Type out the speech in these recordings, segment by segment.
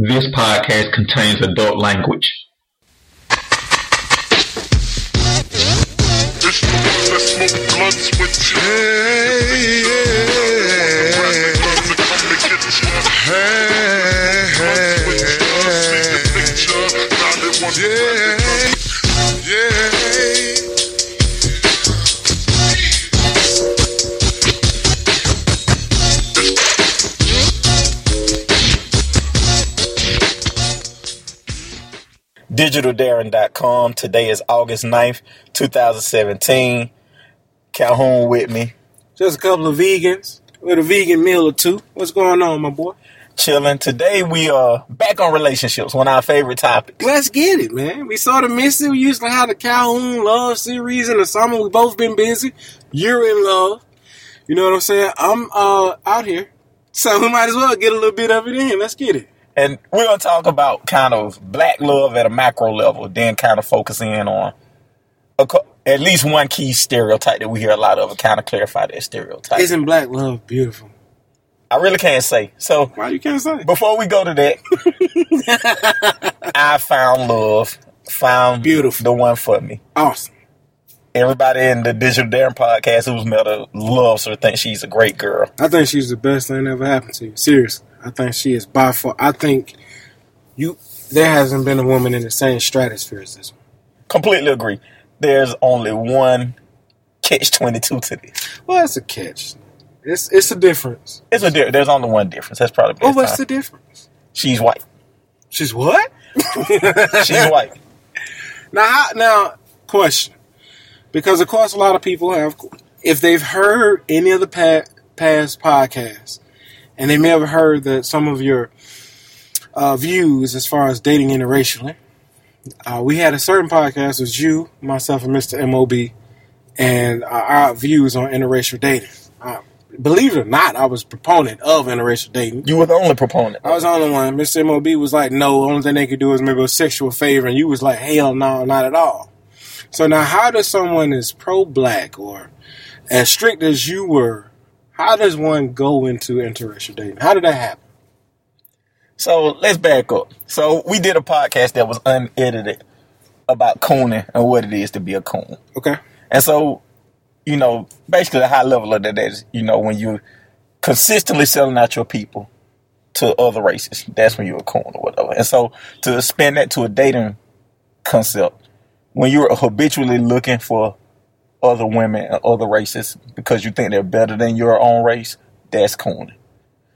This podcast contains adult language. It's DigitalDarren.com. Today is August 9th, 2017. Calhoun with me, Just a couple of vegans with a vegan meal or two. What's going on, my boy? chilling. Today we are back on relationships, one of our favorite topics. Let's get it, man. We sort of missed it. We used to have the Calhoun Love series in the summer. We both been busy. You're in love. You know what I'm saying? I'm uh out here. So we might as well get a little bit of it in. Let's get it. And we're going to talk about kind of black love at a macro level, then kind of focus in on a, co- at least one key stereotype that we hear a lot of and kind of clarify that stereotype. Isn't black love beautiful? I really can't say. So Why you can't say? before we go to that, I found love, found Beautiful. the one for me. Awesome. Everybody in the Digital Darren podcast who's met her loves her, thinks she's a great girl. I think she's the best thing that ever happened to you. Seriously. I think she is by far. I think you. There hasn't been a woman in the same stratosphere as this one. Completely agree. There's only one catch 22 to this. Well, that's a catch. It's it's a difference. It's a di- There's only one difference. That's probably Oh, what's time. the difference? She's white. She's what? She's white. Now, now, question. Because, of course, a lot of people have, if they've heard any of the past podcasts, and they may have heard that some of your uh, views as far as dating interracially, uh, we had a certain podcast, with you, myself, and Mr. MOB, and uh, our views on interracial dating. Uh, believe it or not, I was proponent of interracial dating. You were the only proponent. I was the only one. Mr. MOB was like, no, the only thing they could do is maybe a sexual favor. And you was like, hell no, not at all. So now how does someone as pro-black or as strict as you were, how does one go into interracial dating? How did that happen? So let's back up. So we did a podcast that was unedited about cooning and what it is to be a coon. Okay. And so, you know, basically the high level of that is, you know, when you consistently selling out your people to other races, that's when you're a coon or whatever. And so to spin that to a dating concept, when you're habitually looking for other women and other races because you think they're better than your own race, that's corny.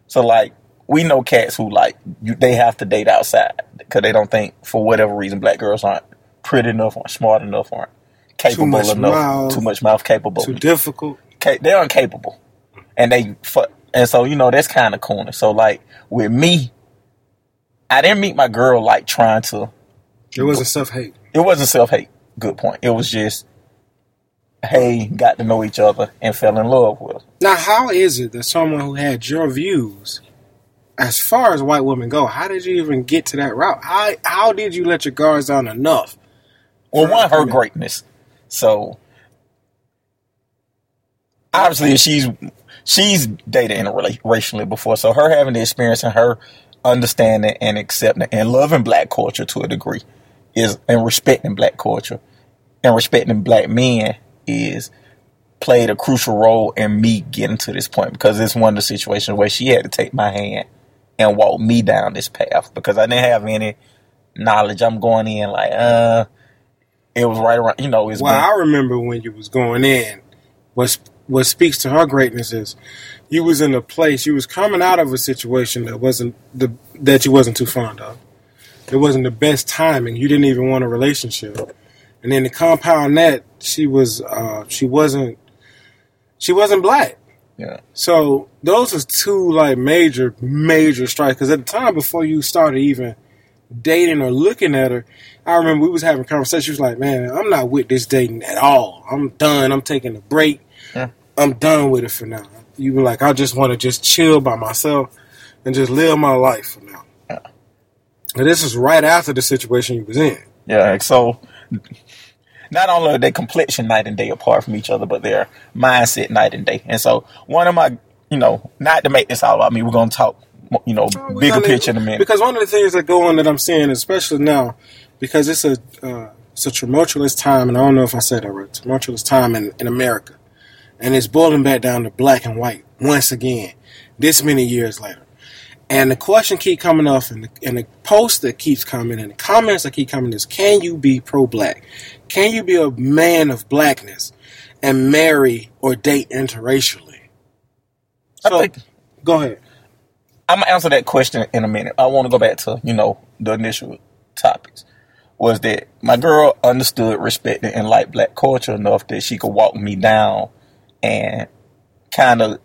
So like we know cats who like you, they have to date outside because they don't think for whatever reason black girls aren't pretty enough, aren't smart enough, aren't capable too much enough, mouth. too much mouth capable. Too difficult. Ca- they're incapable, and they fu- and so you know that's kind of corny. So like with me, I didn't meet my girl like trying to. It wasn't self-hate. It wasn't self hate. Good point. It was just, hey, got to know each other and fell in love with. Now, how is it that someone who had your views, as far as white women go, how did you even get to that route? How, how did you let your guards down enough? Well, one, her greatness. So obviously, she's she's dated interracially before, so her having the experience and her understanding and accepting and loving black culture to a degree is and respecting black culture and respecting black men is played a crucial role in me getting to this point because it's one of the situations where she had to take my hand and walk me down this path because I didn't have any knowledge. I'm going in like, uh, it was right around, you know, it's Well, been- I remember when you was going in. What what speaks to her greatness is you was in a place. You was coming out of a situation that wasn't the that you wasn't too fond of. It wasn't the best timing. You didn't even want a relationship, and then to compound that, she was uh, she wasn't she wasn't black. yeah. So those are two like major major strikes. Because at the time before you started even dating or looking at her, I remember we was having conversations. She was like, "Man, I'm not with this dating at all. I'm done. I'm taking a break. Yeah. I'm done with it for now." You were like, "I just want to just chill by myself and just live my life for now." Yeah. And this is right after the situation you was in. Yeah, so not only are they complexion night and day apart from each other, but their mindset night and day. And so one of my, you know, not to make this all about me, we're going to talk you know Oh, bigger picture in a minute. Because one of the things that go on that I'm seeing, especially now, because it's a uh, it's a tumultuous time, and I don't know if I said that right, tumultuous time in, in America, and it's boiling back down to black and white once again, this many years later. And the question keep coming up, and the, and the post that keeps coming, and the comments that keep coming is, can you be pro-black? Can you be a man of blackness and marry or date interracially? I So, think go ahead. I'm gonna answer that question in a minute. I want to go back to you know the initial topics. Was that my girl understood, respected, and liked black culture enough that she could walk me down and kind of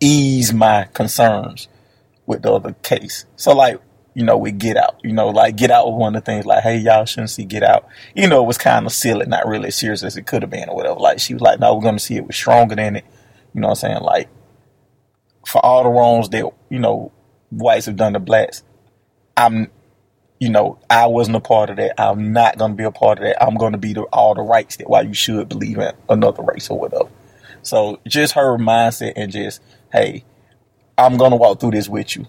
ease my concerns with the other case. So like you know we get out, you know like get out was one of the things like hey y'all shouldn't see get out. You know it was kind of silly, not really as serious as it could have been or whatever. Like she was like no we're gonna see it was stronger than it. You know what I'm saying like for all the wrongs that you know whites have done to blacks. I'm, you know, I wasn't a part of that. I'm not to be a part of that. I'm to be the, all the rights that why you should believe in another race or whatever. So just her mindset and just, hey, I'm to walk through this with you.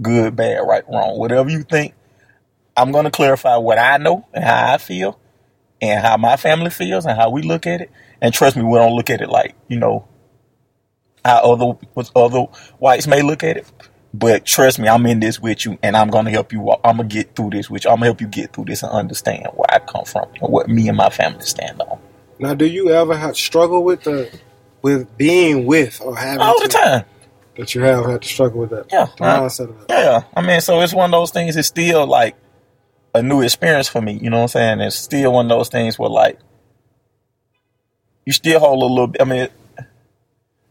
Good, bad, right, wrong, whatever you think. I'm going to clarify what I know and how I feel and how my family feels and how we look at it. And trust me, we don't look at it like, you know, how other what other whites may look at it. But trust me, I'm in this with you, and I'm gonna help you. I'm gonna get through this with you. I'm gonna help you get through this and understand where I come from and what me and my family stand on Now, do you ever have struggle with the with being with or having all the to- time. That you have had to struggle with that? Yeah, mindset of it. Yeah, I mean, so it's one of those things. It's still like a new experience for me. You know what I'm saying? It's still one of those things where like you still hold a little bit. I mean, it,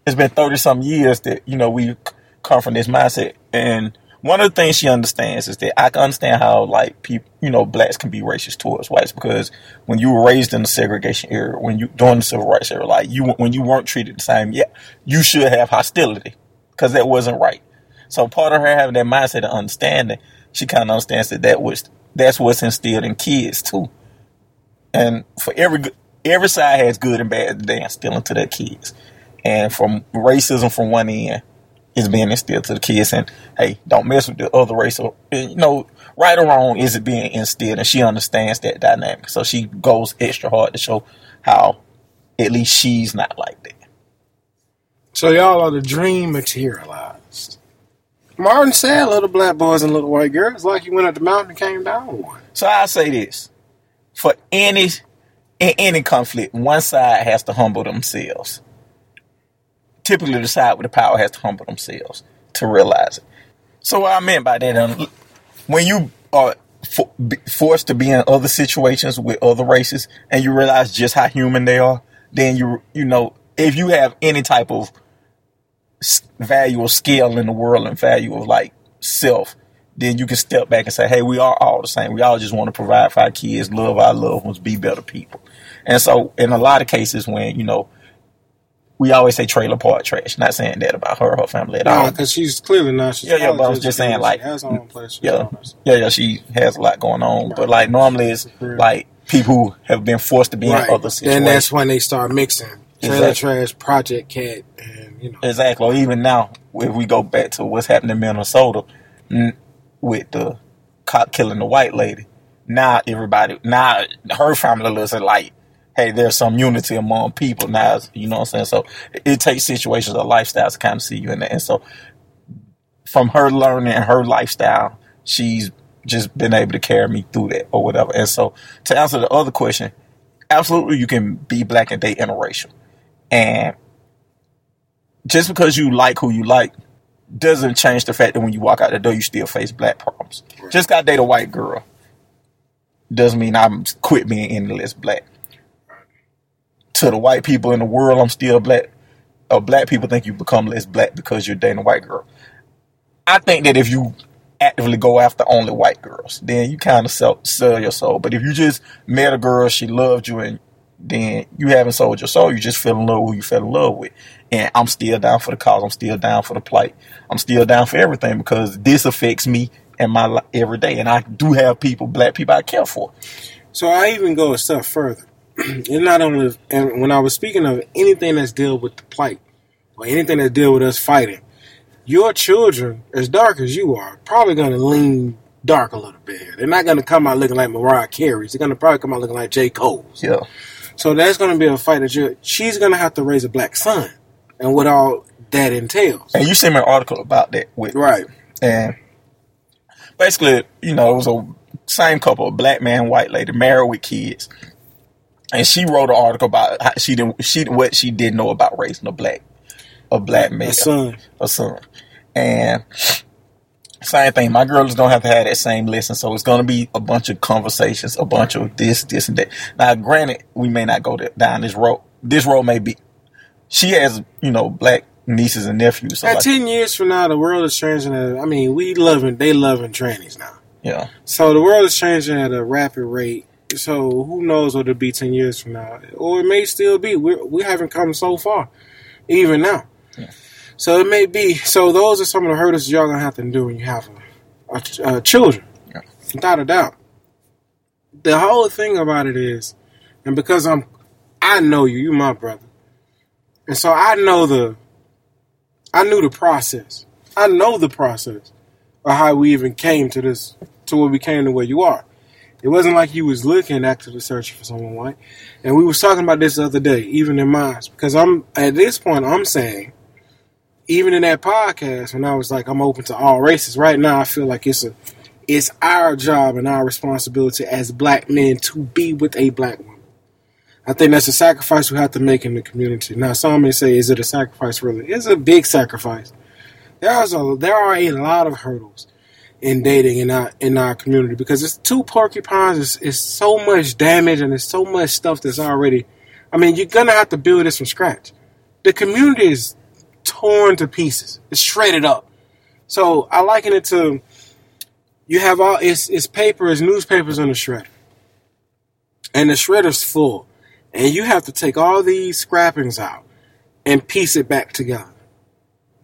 it's been thirty some years that you know we come from this mindset, and one of the things she understands is that I can understand how like people, you know, blacks can be racist towards whites because when you were raised in the segregation era, when you during the civil rights era, like you when you weren't treated the same, yeah, you should have hostility because that wasn't right. So part of her having that mindset of understanding, she kind of understands that that was that's what's instilled in kids too. And for every every side has good and bad they instill into their kids. And from racism from one end is being instilled to the kids, and hey, don't mess with the other race. Or, you know, right or wrong is it being instilled, and she understands that dynamic. So she goes extra hard to show how at least she's not like that. So y'all are the dream materialized. Martin said, "Little black boys and little white girls." Like you went up the mountain and came down one. So I say this: for any in any conflict, one side has to humble themselves. Typically, the side with the power has to humble themselves to realize it. So what I meant by that, um, when you are fo- forced to be in other situations with other races, and you realize just how human they are, then you you know if you have any type of value or scale in the world and value of like self, then you can step back and say, hey, we are all the same. We all just want to provide for our kids, love our loved ones, be better people. And so, in a lot of cases, when you know, we always say trailer park trash. Not saying that about her or her family at all. because she's clearly not. She's Yeah, yeah, but I was just saying, like, she has her own place. Yeah, yeah, yeah. She has a lot going on, but like normally it's like people who have been forced to be right. in other situations. And that's when they start mixing trailer Exactly. trash, Project Cat, and you know. Exactly. Or even now, if we go back to what's happening in Minnesota with the cop killing the white lady, now everybody, now her family looks like, hey, there's some unity among people now. You know what I'm saying? So it, it takes situations or lifestyles to kind of see you in that. And so from her learning and her lifestyle, she's just been able to carry me through that or whatever. And so to answer the other question, absolutely you can be black and date interracial. And just because you like who you like doesn't change the fact that when you walk out the door, you still face black problems. Just got date a white girl doesn't mean I'm quit being any less black. To the white people in the world, I'm still black. Or black people think you become less black because you're dating a white girl. I think that if you actively go after only white girls, then you kind of sell, sell your soul. But if you just met a girl, she loved you, and then you haven't sold your soul, you just fell in love with who you fell in love with. And I'm still down for the cause. I'm still down for the plight. I'm still down for everything because this affects me and my life every day. And I do have people, black people, I care for. So I even go a step further. and not only, and when I was speaking of anything that's deal with the plight or anything that deal with us fighting, your children, as dark as you are, probably going to lean dark a little bit. They're not going to come out looking like Mariah Carey. They're going to probably come out looking like J. Cole. Yeah. So that's going to be a fight that you she's going to have to raise a black son, and what all that entails. And you sent me an article about that with Right. and basically, you know, it was a same couple, black man, white lady, married with kids, and she wrote an article about how she didn't she what she didn't know about raising a black a black man, A son. a son, and same thing. My girls don't have to have that same lesson, so it's going to be a bunch of conversations, a bunch of this, this, and that. Now, granted, we may not go down this road. This road may be. She has, you know, black nieces and nephews. So At like, ten years from now, the world is changing. At, I mean, we loving they loving trannies now. yeah, So the world is changing at a rapid rate. So who knows what it'll be ten years from now, or it may still be. We we haven't come so far, even now. Yeah. So it may be. So those are some of the hurdles y'all gonna have to do when you have a, a, a uh, children, Yeah. without a doubt. The whole thing about it is, and because I'm, I know you, you my brother, and so I know the, I knew the process. I know the process of how we even came to this, to where we came to where you are. It wasn't like you was looking actively searching for someone white. And we was talking about this the other day, even in mine, because I'm at this point I'm saying, even in that podcast, when I was like, I'm open to all races. Right now, I feel like it's a, it's our job and our responsibility as black men to be with a black woman. I think that's a sacrifice we have to make in the community. Now, some may say, is it a sacrifice? Really, it's a big sacrifice. There's a there are a lot of hurdles in dating in our in our community because it's two porcupines. It's, it's so much damage and there's so much stuff that's already. I mean, you're gonna have to build this from scratch. The community is torn to pieces. It's shredded up. So I liken it to you have all it's it's paper, it's newspapers on the shredder, and the shredder's full, and you have to take all these scrappings out and piece it back together.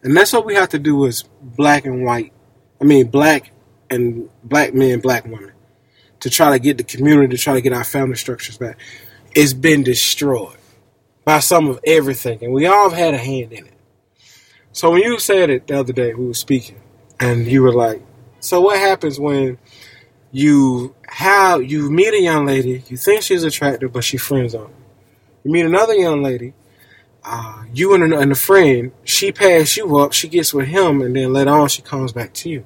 And that's what we have to do as black and white. I mean, black and black men, black women, to try to get the community, to try to get our family structures back. It's been destroyed by some of everything, and we all have had a hand in it. So when you said it the other day, we were speaking, and you were like, "So what happens when you have you meet a young lady, you think she's attractive, but she friends on you. Meet another young lady, uh, you and a, and a friend, she pass you up, she gets with him, and then later on she comes back to you.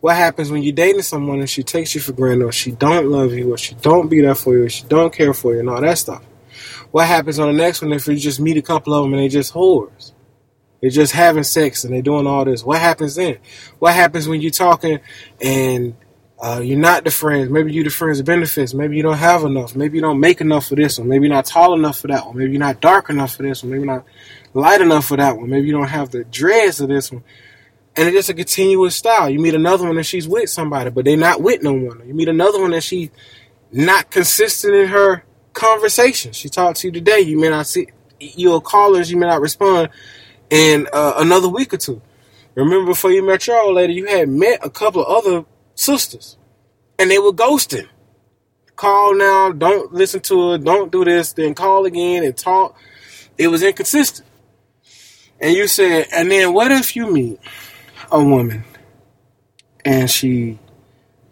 What happens when you're dating someone and she takes you for granted, or she don't love you, or she don't be there for you, or she don't care for you, and all that stuff? What happens on the next one if you just meet a couple of them and they just whores? They're just having sex and they're doing all this. What happens then? What happens when you're talking and uh, you're not the friends? Maybe you're the friends of benefits. Maybe you don't have enough. Maybe you don't make enough for this one. Maybe you're not tall enough for that one. Maybe you're not dark enough for this one. Maybe not light enough for that one. Maybe you don't have the dreads of this one. And it's just a continuous style. You meet another one and she's with somebody, but they're not with no one. You meet another one and she's not consistent in her conversation. She talked to you today. You may not see, you'll call her, she may not respond in uh, another week or two. Remember before you met your old lady, you had met a couple of other sisters and they were ghosting. Call now, don't listen to her, don't do this, then call again and talk. It was inconsistent. And you said, and then what if you meet a woman and she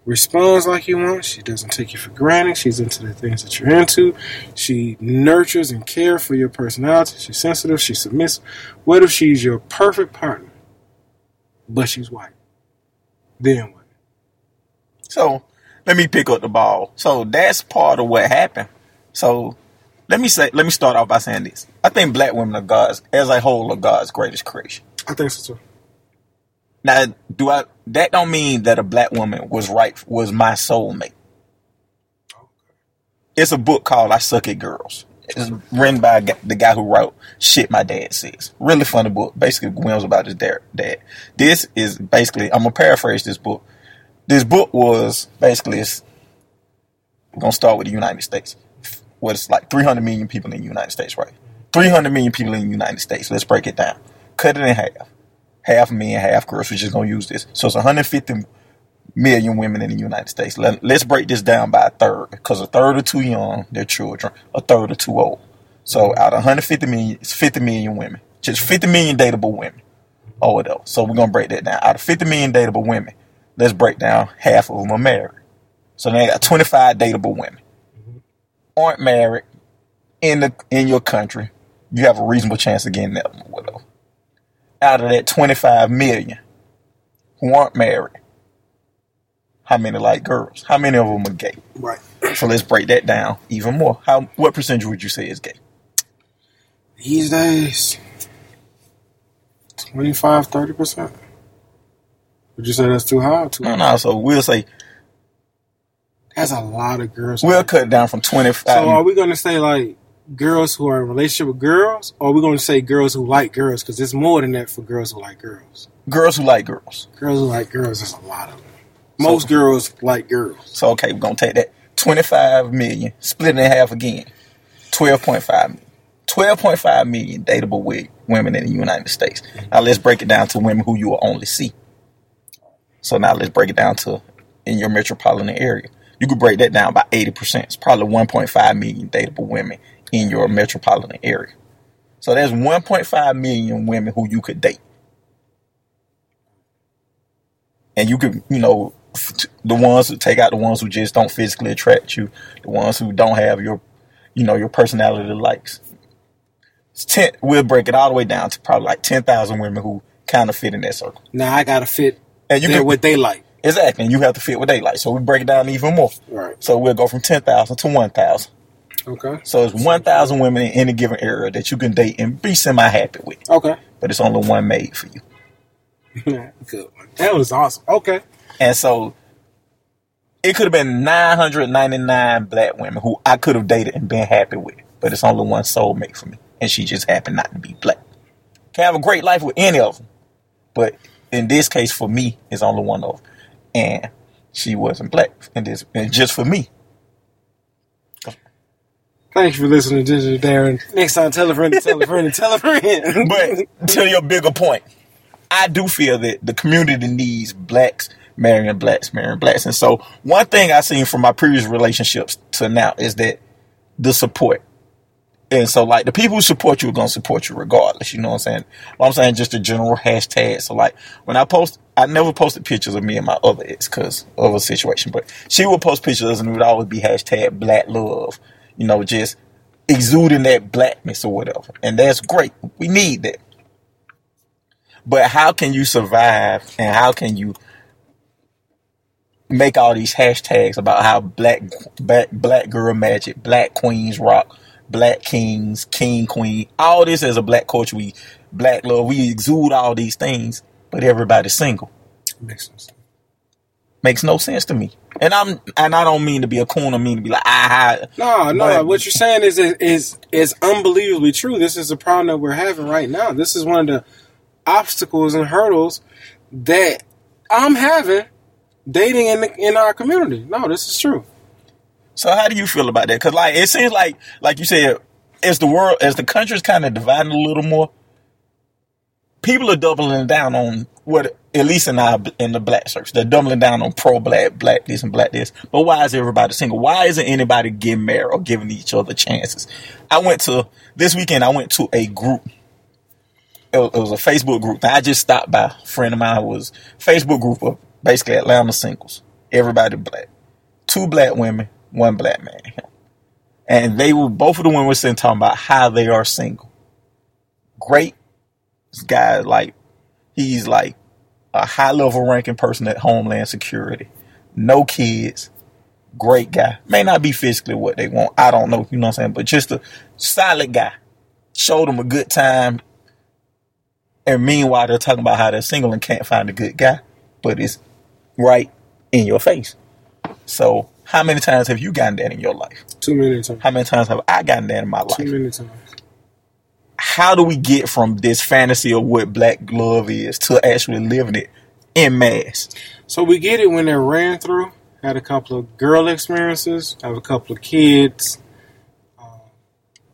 responds like you want, she doesn't take you for granted, she's into the things that you're into, she nurtures and cares for your personality, she's sensitive, she's submissive. What if she's your perfect partner, but she's white? Then what? So let me pick up the ball. So that's part of what happened. So let me say, let me start off by saying this. I think black women are God's, as a whole, are God's greatest creation. I think so too. Now, do I? That don't mean that a black woman was right, was my soulmate. It's a book called "I Suck at Girls." It's written by the guy who wrote "Shit My Dad Says." Really funny book. Basically, Williams about his dad. dad. This is basically. I'm gonna paraphrase this book. This book was basically. It's, gonna start with the United States. What's like 300 million people in the United States, right? 300 million people in the United States. Let's break it down. Cut it in half half men, half girls. We're just gonna use this. So it's 150 million women in the United States. Let, let's break this down by a third, because a third are too young, they're children. A third are too old. So out of 150 million, it's 50 million women. Just 50 million dateable women. whatever. So we're gonna break that down. Out of 50 million dateable women, let's break down half of them are married. So they got 25 dateable women. Mm-hmm. Aren't married in the in your country, you have a reasonable chance of getting that widow. Out of that 25 million who aren't married, how many like girls? How many of them are gay? Right. So let's break that down even more. How what percentage would you say is gay? These days, 25, 30%. Would you say that's too high? Too No, no. So we'll say That's a lot of girls. we'll cut down from 25. so are we going to say like girls who are in relationship with girls, or are we going to say girls who like girls? Because it's more than that for girls who like girls. girls who like girls. Girls who like girls is a lot of them. Most girls like girls. So okay, we're gonna take that 25 million, split it in half again. 12.5 million. 12.5 million dateable wi- women in the United States. Mm-hmm. Now let's break it down to women who you will only see. So now let's break it down to in your metropolitan area. You could break that down by 80%. It's probably 1.5 million dateable women in your metropolitan area. So there's 1.5 million women who you could date. And you could, you know, the ones who take out the ones who just don't physically attract you, the ones who don't have your, you know, your personality likes. It's ten, we'll break it all the way down to probably like 10,000 women who kind of fit in that circle. Now I got to fit And you can, what they like. exactly, and you have to fit what they like. So we break it down even more. Right. So we'll go from 10,000 to 1,000. Okay. So it's 1,000 women in any given area that you can date and be semi happy with. Okay. But it's only one made for you. Good one. That was awesome. Okay. And so it could have been 999 black women who I could have dated and been happy with. But it's only one soulmate for me. And she just happened not to be black. Can have a great life with any of them. But in this case, for me, it's only one of. And she wasn't black. And, this, and just for me. Thanks for listening to Digital Darren. Next time, tell a friend, tell a friend, tell a friend. But to your bigger point, I do feel that the community needs blacks marrying blacks, marrying blacks. And so one thing I've seen from my previous relationships to now is that the support. And so like the people who support you are gonna support you regardless, you know what I'm saying? Well, I'm saying just a general hashtag. So like when I post I never posted pictures of me and my other ex because of a situation, but she would post pictures and it would always be hashtag black love, you know, just exuding that blackness or whatever. And that's great. We need that. But how can you survive and how can you make all these hashtags about how black black, black girl magic, black queens rock, black kings, king queen, all this as a black culture, we black love, we exude all these things, but everybody's single. Makes sense. Makes no sense to me. And I'm and I don't mean to be a coon, I mean to be like ah, No, no. But- what you're saying is is is unbelievably true. This is a problem that we're having right now. This is one of the obstacles and hurdles that I'm having dating in the, in our community. No, this is true. So how do you feel about that? Because like it seems like like you said, as the world as the country's kind of dividing a little more, people are doubling down on what at least in our in the black search, they're doubling down on pro black, black this and black this. But why is everybody single? Why isn't anybody getting married or giving each other chances? I went to this weekend. I went to a group. It was, a Facebook group. I just stopped by. A friend of mine who was Facebook group of basically Atlanta singles. Everybody black. Two black women, one black man. And they were both of the women were sitting talking about how they are single. Great guy like he's like a high level ranking person at Homeland Security. No kids. Great guy. May not be physically what they want. I don't know, you know what I'm saying? But just a solid guy. Showed them a good time. And meanwhile they're talking about how they're single and can't find a good guy. But it's right in your face. So how many times have you gotten that in your life? Too many times. How many times have I gotten that in my life? Too many times. how do we get from this fantasy of what black love is to actually living it in mass? So we get it when they ran through, had a couple of girl experiences, have a couple of kids, uh,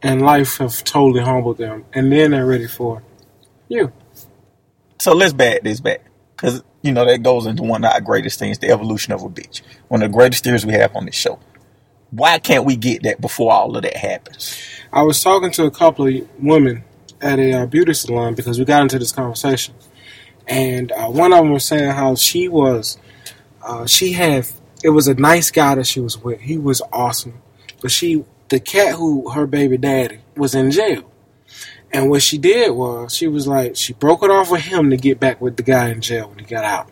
and life have totally humbled them, and then they're ready for you. So let's back this back. Because, you know, that goes into one of our greatest things, the evolution of a bitch. One of the greatest theories we have on this show. Why can't we get that before all of that happens? I was talking to a couple of women at a uh, beauty salon because we got into this conversation, and uh, one of them was saying how she was, uh, she had, it was a nice guy that she was with. He was awesome, but she, the cat who her baby daddy was in jail. And what she did was she was like she broke it off with him to get back with the guy in jail when he got out.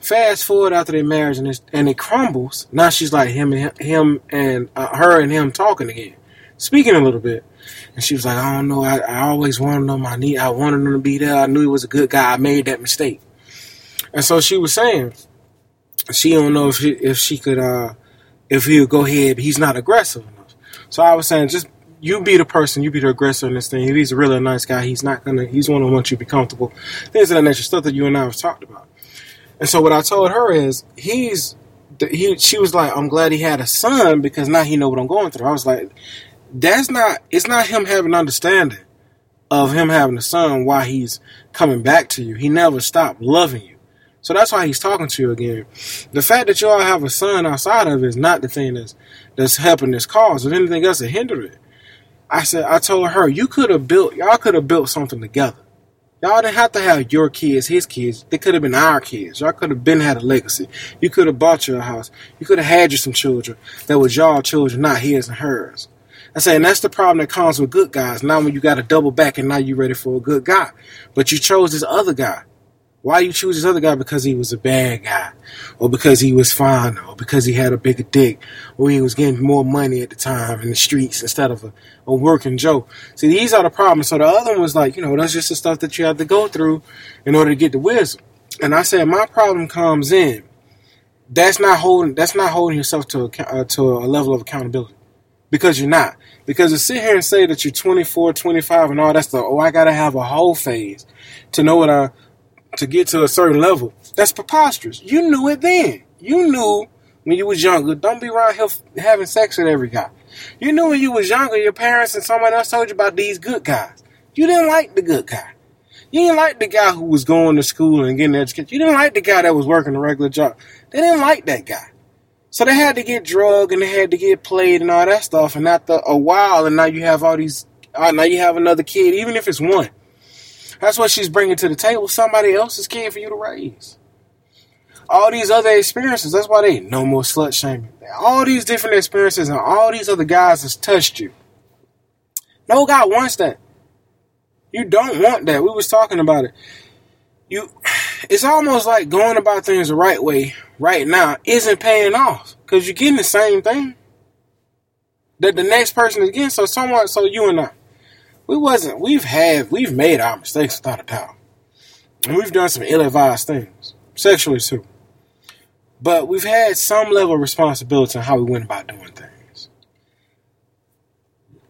Fast forward after their marriage and, and it crumbles. Now she's like him and him, and uh, her and him talking again, speaking a little bit. And she was like, I don't know. I, I always wanted him. I need. I wanted him to be there. I knew he was a good guy. I made that mistake. And so she was saying she don't know if she, if she could uh if he would go ahead. He's not aggressive enough. So I was saying just you be the person, you be the aggressor in this thing. If he's a really nice guy, he's not gonna. He's gonna want you to be comfortable. Things of that nature, stuff that you and I have talked about. And so what I told her is he's he. She was like, I'm glad he had a son because now he know what I'm going through. I was like, that's not. It's not him having understanding of him having a son. Why he's coming back to you. He never stopped loving you. So that's why he's talking to you again. The fact that you all have a son outside of it is not the thing that's that's helping this cause. If anything else, to hinder it. I said, I told her, you could have built, y'all could have built something together. Y'all didn't have to have your kids, his kids. They could have been our kids. Y'all could have been had a legacy. You could have bought your house. You could have had you some children that was y'all children, not his and hers. I say, and that's the problem that comes with good guys. Now when you got to double back and now you ready for a good guy, but you chose this other guy. Why you choose this other guy? Because he was a bad guy, or because he was fine, or because he had a bigger dick, or he was getting more money at the time in the streets instead of a, a working Joe. See, these are the problems. So the other one was like, you know, that's just the stuff that you have to go through in order to get the wisdom. And I said, my problem comes in. That's not holding. That's not holding yourself to a, uh, to a level of accountability because you're not. Because to sit here and say that you're 24, 25, and all that's the oh, I gotta have a whole phase to know what I to get to a certain level. That's preposterous. You knew it then. You knew when you was younger. Don't be around here having sex with every guy. You knew when you was younger, your parents and someone else told you about these good guys. You didn't like the good guy. You didn't like the guy who was going to school and getting education. You didn't like the guy that was working a regular job. They didn't like that guy. So they had to get drugged and they had to get played and all that stuff. And after a while, and now you have all these. Uh, now you have another kid, even if it's one. That's what she's bringing to the table. Somebody else's kid for you to raise. All these other experiences. That's why they no more slut shaming. All these different experiences and all these other guys has touched you. No guy wants that. You don't want that. We was talking about it. You, it's almost like going about things the right way right now isn't paying off because you're getting the same thing that the next person is getting. So someone, so you and I, we wasn't. We've had. We've made our mistakes without a doubt, and we've done some ill-advised things sexually too. But we've had some level of responsibility on how we went about doing things,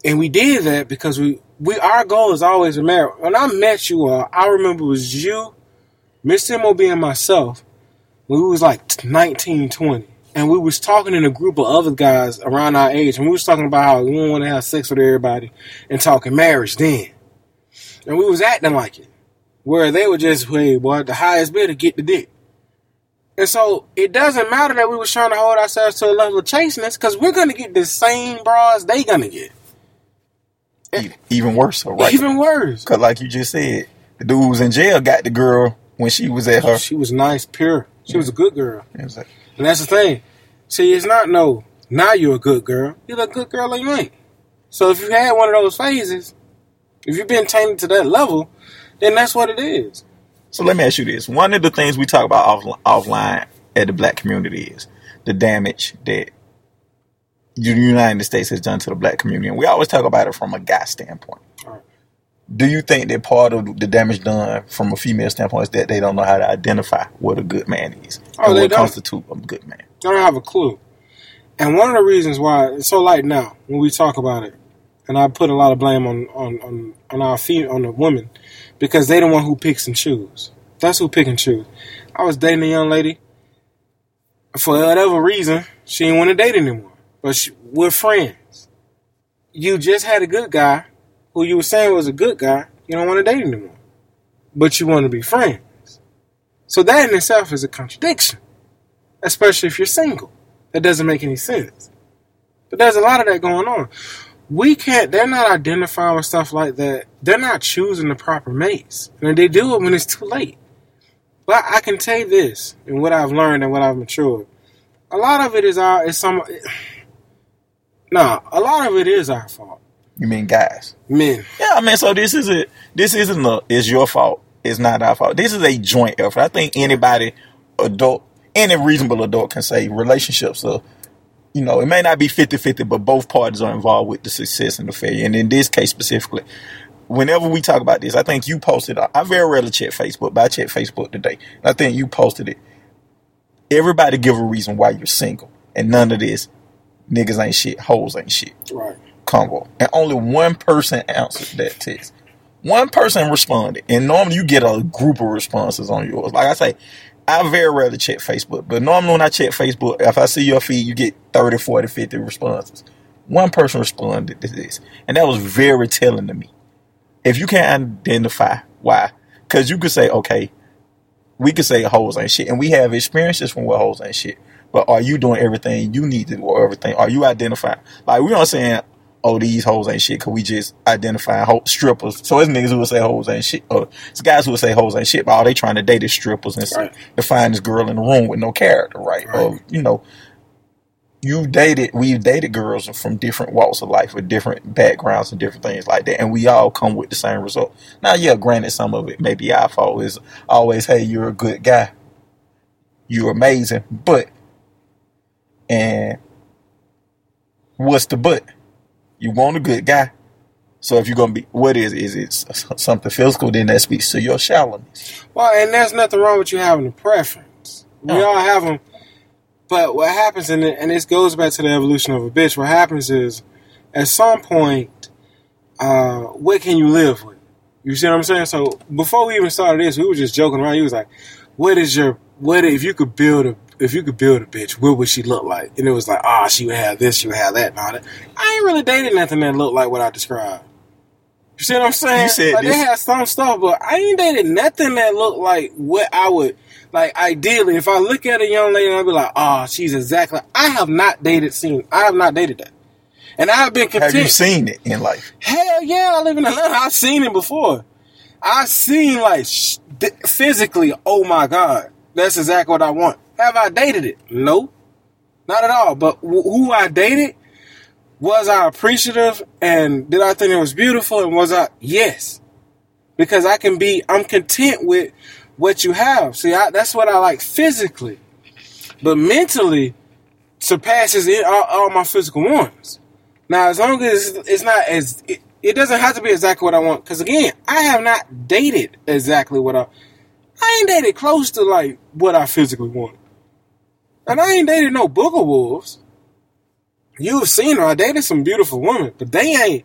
and we did that because we. We our goal is always to. When I met you all, I remember it was you, Mr. MOB, and myself. We was like 19, 20 and we was talking in a group of other guys around our age, and we was talking about how we don't want to have sex with everybody and talking marriage then. And we was acting like it. Where they were just, hey, boy, the highest bidder get the dick. And so it doesn't matter that we was trying to hold ourselves to a level of chasteness, because we're gonna get the same bras they gonna get. E- Even worse, so right? Even worse. Because, like you just said, the dude was in jail got the girl when she was at her. She was nice, pure. She was a good girl. Like, And that's the thing. See, it's not no, now you're a good girl. You're a good girl or you ain't. So if you had one of those phases, if you've been tainted to that level, then that's what it is. So let me ask you this: One of the things we talk about off, offline at the black community is the damage that the United States has done to the black community, and we always talk about it from a guy standpoint. Right. Do you think that part of the damage done from a female standpoint is that they don't know how to identify what a good man is Oh, and they what don't. constitutes a good man? I don't have a clue. And one of the reasons why it's so light now when we talk about it, and I put a lot of blame on on on, on our feet on the women because they the one who picks and choose. That's who pick and choose. I was dating a young lady. For whatever reason, she didn't want to date anymore. But she, we're friends. You just had a good guy who you were saying was a good guy. You don't want to date anymore. But you want to be friends. So that in itself is a contradiction especially if you're single. That doesn't make any sense. But there's a lot of that going on. We can't, they're not identifying with stuff like that. They're not choosing the proper mates. And they do it when it's too late. But I can tell you this, and what I've learned and what I've matured. A lot of it is our is some. Nah, a lot of it is our fault. You mean guys? Men. Yeah, I mean, so this is a this isn't a it's your fault. It's not our fault. This is a joint effort. I think anybody, adult, any reasonable adult can say relationships are, you know, it may not be 50-50, but both parties are involved with the success and the failure. And in this case specifically, whenever we talk about this, I think you posted. I very rarely check Facebook, but I checked Facebook today. I think you posted it. Everybody give a reason why you're single, and none of this niggas ain't shit, hoes ain't shit Right. combo. And only one person answered that text. One person responded. And normally you get a group of responses on yours. Like I say, I very rarely check Facebook. But normally when I check Facebook, if I see your feed, you get 30, 40, 50 responses. One person responded to this. And that was very telling to me. If you can't identify why, because you could say, okay, we could say hoes ain't shit, and we have experiences from what hoes ain't shit. But are you doing everything you need to do or everything? Are you identifying? Like we not saying, oh these hoes ain't shit, cause we just identifying ho- strippers. So it's niggas who will say hoes ain't shit, or it's guys who will say hoes ain't shit, but all they trying to date is strippers and Right. to find this girl in the room with no character, right? Right. Or you know, you've dated, we've dated girls from different walks of life with different backgrounds and different things like that, and we all come with the same result. Now, yeah, granted, some of it may be our fault. Is always, hey, you're a good guy, you're amazing, but and what's the but? You want a good guy. So if you're gonna be, what is is it something physical? Then that speaks to your shallowness. Well, and there's nothing wrong with you having a preference. We No. all have them. But what happens, and, it, and this goes back to the evolution of a bitch, what happens is, at some point, uh, what can you live with? You see what I'm saying? So before we even started this, we were just joking around. He was like, "What is your what if you could build a if you could build a bitch? What would she look like?" And it was like, "Ah, she would have this, she would have that, and all that." I ain't really dated nothing that looked like what I described. You see what I'm saying? You said like, this- they had some stuff, but I ain't dated nothing that looked like what I would like. Ideally, if I look at a young lady, I'd be like, "Ah, she's exactly." I have not dated seen. I have not dated that, and I have been content. Have you seen it in life? Hell yeah, I live in Atlanta. I've seen it before. I've seen like sh- physically. Oh my god, that's exactly what I want. Have I dated it? No, not at all. But wh- who I dated, was I appreciative and did I think it was beautiful? And was I yes? Because I can be. I'm content with what you have. See, I, that's what I like physically, but mentally surpasses it, all, all my physical wants. Now, as long as it's not as it, it doesn't have to be exactly what I want. Because again, I have not dated exactly what I. I ain't dated close to like what I physically want, and I ain't dated no booger wolves. You've seen her. I dated some beautiful women, but they ain't.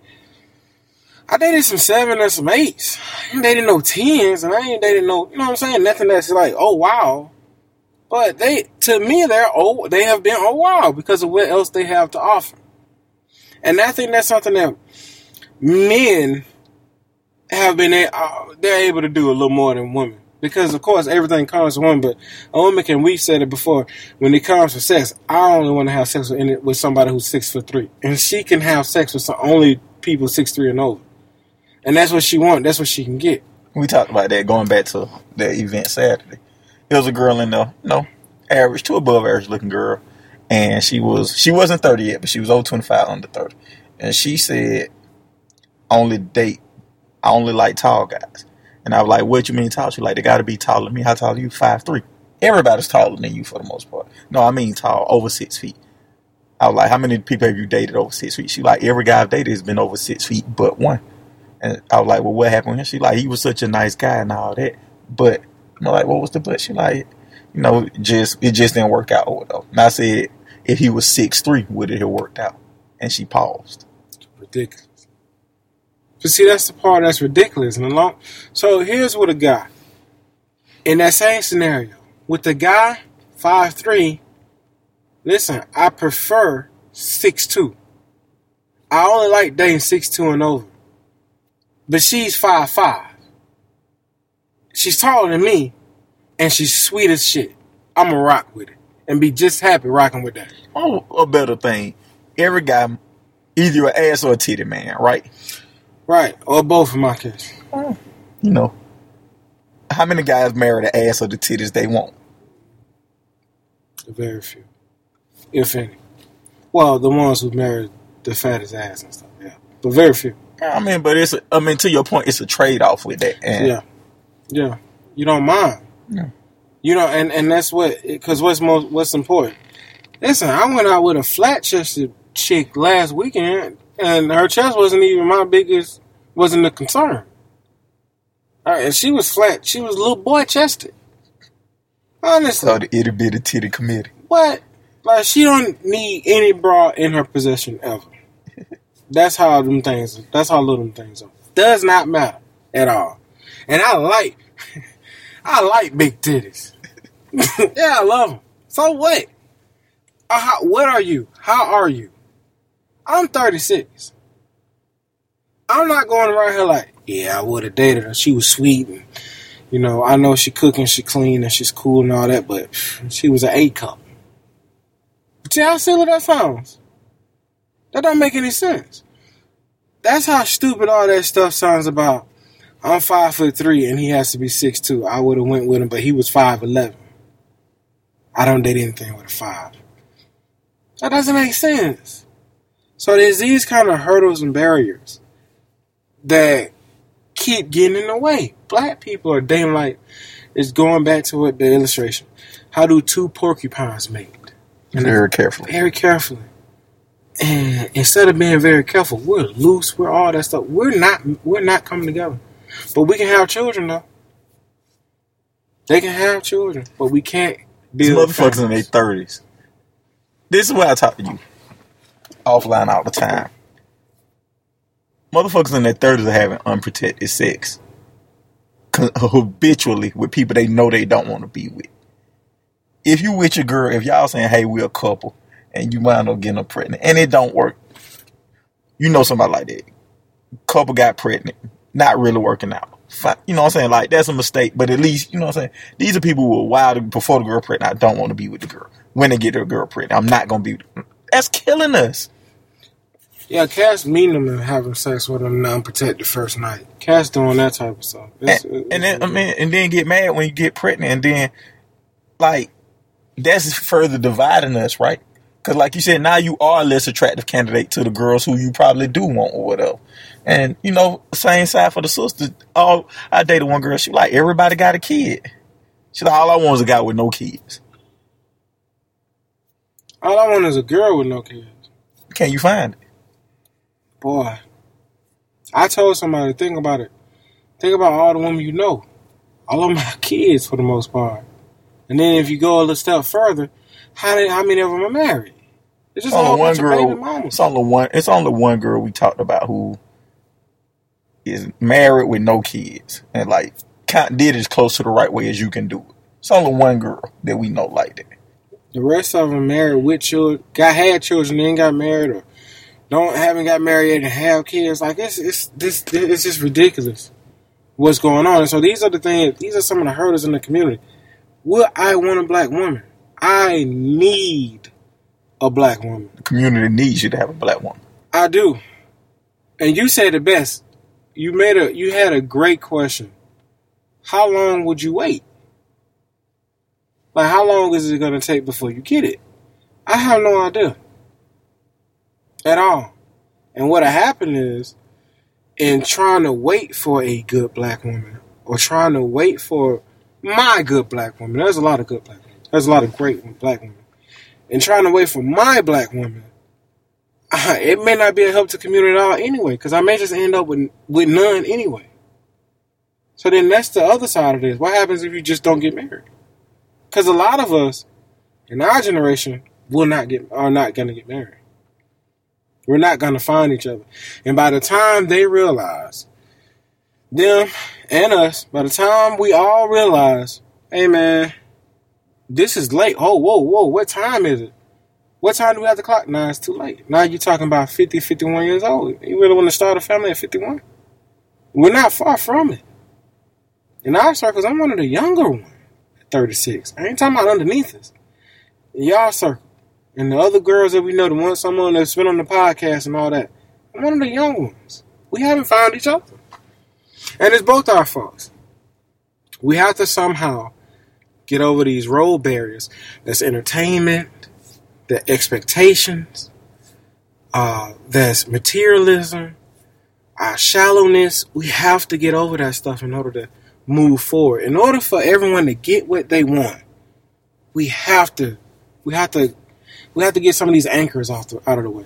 I dated some seven and some eights. I ain't dated no tens, and I ain't dated no. You know what I'm saying? Nothing that's like, oh wow. But they, to me, they're oh, they have been oh wow because of what else they have to offer. And I think that's something that men have been uh, they're able to do a little more than women because of course everything comes to women but a woman can we said it before when it comes to sex i only want to have sex with, with somebody who's six foot three. And she can have sex with some, only people six three and over. And that's what she want that's what she can get. We talked about that going back to the event Saturday. It was a girl in the you know average to above average looking girl, and she was she wasn't thirty yet, but she was over twenty five under thirty, and she said, "I "Only date, I only like tall guys." And I was like, "What you mean tall?" She like, "They got to be taller than me." How tall are you? Five three. Everybody's taller than you for the most part. No, I mean tall, over six feet. I was like, "How many people have you dated over six feet?" She like, "Every guy I've dated has been over six feet, but one." And I was like, well, what happened? She like, he was such a nice guy and all that. But I'm like, what was the but? She like, you know, just it just didn't work out or whatever. And I said, if he was six three, would it have worked out? And she paused. ridiculous but see that's the part that's ridiculous and the long so here's what a guy in that same scenario with the guy five three listen i prefer six two i only like dating six two and over but she's five five she's taller than me and she's sweet as shit i'm gonna rock with it and be just happy rocking with that Oh, a better thing. Every guy, either an ass or a titty man, right? Right or both in my case oh. You know, how many guys marry the ass or the titties they want? Very few, if any. Well, the ones who marry the fattest ass and stuff, yeah, but very few. I mean, but it's. I mean, to your point, it's a trade off with that. And Yeah, yeah. You don't mind. Yeah. You know, and and that's what because what's most what's important. Listen, I went out with a flat chested chick last weekend, and her chest wasn't even my biggest wasn't a concern. All right, and she was flat. She was little boy chested. Honestly, So the itty bitty titty committee. what? Like she don't need any bra in her possession ever. That's how them things. That's how little them things are. Does not matter at all. And I like, I like big titties. yeah, I love them. So what? Uh, how, what are you? How are you? I'm 36. I'm not going around here like, yeah, I would have dated her. She was sweet and, you know, I know she cooking, she clean, and she's cool and all that, but she was an A cup. But see how silly that sounds? That don't make any sense. That's how stupid all that stuff sounds about. I'm five foot three and he has to be six two. I would have went with him, but he was five eleven. I don't date anything with a five. That doesn't make sense. So there's these kind of hurdles and barriers that keep getting in the way. Black people are damn like it's going back to what the illustration. How do two porcupines mate? Very carefully. very carefully. And instead of being very careful, we're loose, we're all that stuff. We're not we're not coming together. But we can have children though. They can have children, but we can't These build motherfuckers in their families. thirties. This is why I talk to you offline all the time. Motherfuckers in their thirties are having unprotected sex habitually with people they know they don't want to be with. If you with your girl, if y'all saying, "Hey, we're a couple," and you wind up getting her pregnant, and it don't work, you know somebody like that. Couple got pregnant, not really working out. You know what I'm saying? Like that's a mistake, but at least you know what I'm saying. These are people who are wild before the girl pregnant. I don't want to be with the girl. When they get their girl pregnant, I'm not gonna be. That's killing us. Yeah, Cass meeting them and having sex with them and unprotected first night. Cass doing that type of stuff. It's- and, it's- and then I mean, and then get mad when you get pregnant, and then like that's further dividing us, right? Because like you said, now you are a less attractive candidate to the girls who you probably do want or whatever. And you know, same side for the sister. Oh, I dated one girl. She like everybody got a kid. She like all I want is a guy with no kids. all I want is a girl with no kids. Can you find it? Boy, I told somebody, think about it. Think about all the women you know. All of my kids for the most part. And then if you go a little step further, how many, how many of them are married? It's just It's a whole only one bunch of baby girl. It's only one. It's only one girl we talked about who is married with no kids and like did as close to the right way as you can do it. It's only one girl that we know like that. The rest of them married with children, got had children, then got married, or don't haven't got married and have kids. Like it's it's this it's just ridiculous what's going on. And so these are the things. These are some of the hurdles in the community. Would I want a black woman? I need a black woman. The community needs you to have a black woman. I do. And you said the best. You made a you had a great question. How long would you wait? Like how long is it gonna take before you get it? I have no idea. At all. And what happened is in trying to wait for a good black woman or trying to wait for my good black woman. There's a lot of good black women. There's a lot of great black women. And trying to wait for my black woman it may not be a help to community at all anyway, because I may just end up with with none anyway. So then that's the other side of this. What happens if you just don't get married? Because a lot of us in our generation will not get are not gonna get married. We're not gonna find each other, and by the time they realize, them and us, by the time we all realize, hey man, this is late. Oh whoa whoa, what time is it? What time do we have the clock? Nah, it's too late. Now you're talking about 50, 51 years old. You really want to start a family at 51? We're not far from it. In our circles, I'm one of the younger ones 36. I ain't talking about underneath us. In y'all circle. And the other girls that we know, the ones someone that's been on the podcast and all that, one of the young ones. We haven't found each other. And it's both our faults. We have to somehow get over these road barriers. That's entertainment, the expectations, uh, that's materialism, our shallowness. We have to get over that stuff in order to move forward. In order for everyone to get what they want, we have to, we have to, we have to get some of these anchors off the, out of the way,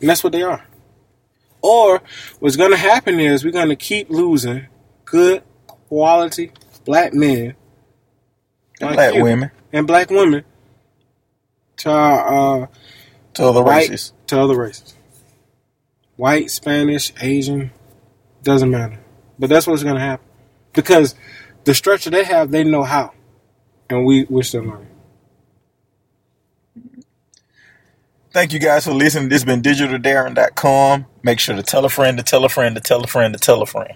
and that's what they are. Or what's going to happen is we're going to keep losing good quality black men And like black you women and black women to uh, to other white races. to other races. White, Spanish, Asian, doesn't matter. But that's what's going to happen because the structure they have, they know how, and we we're still learning. Thank you guys for listening. This has been digitaldarren.com. Make sure to tell a friend to tell a friend to tell a friend to tell a friend.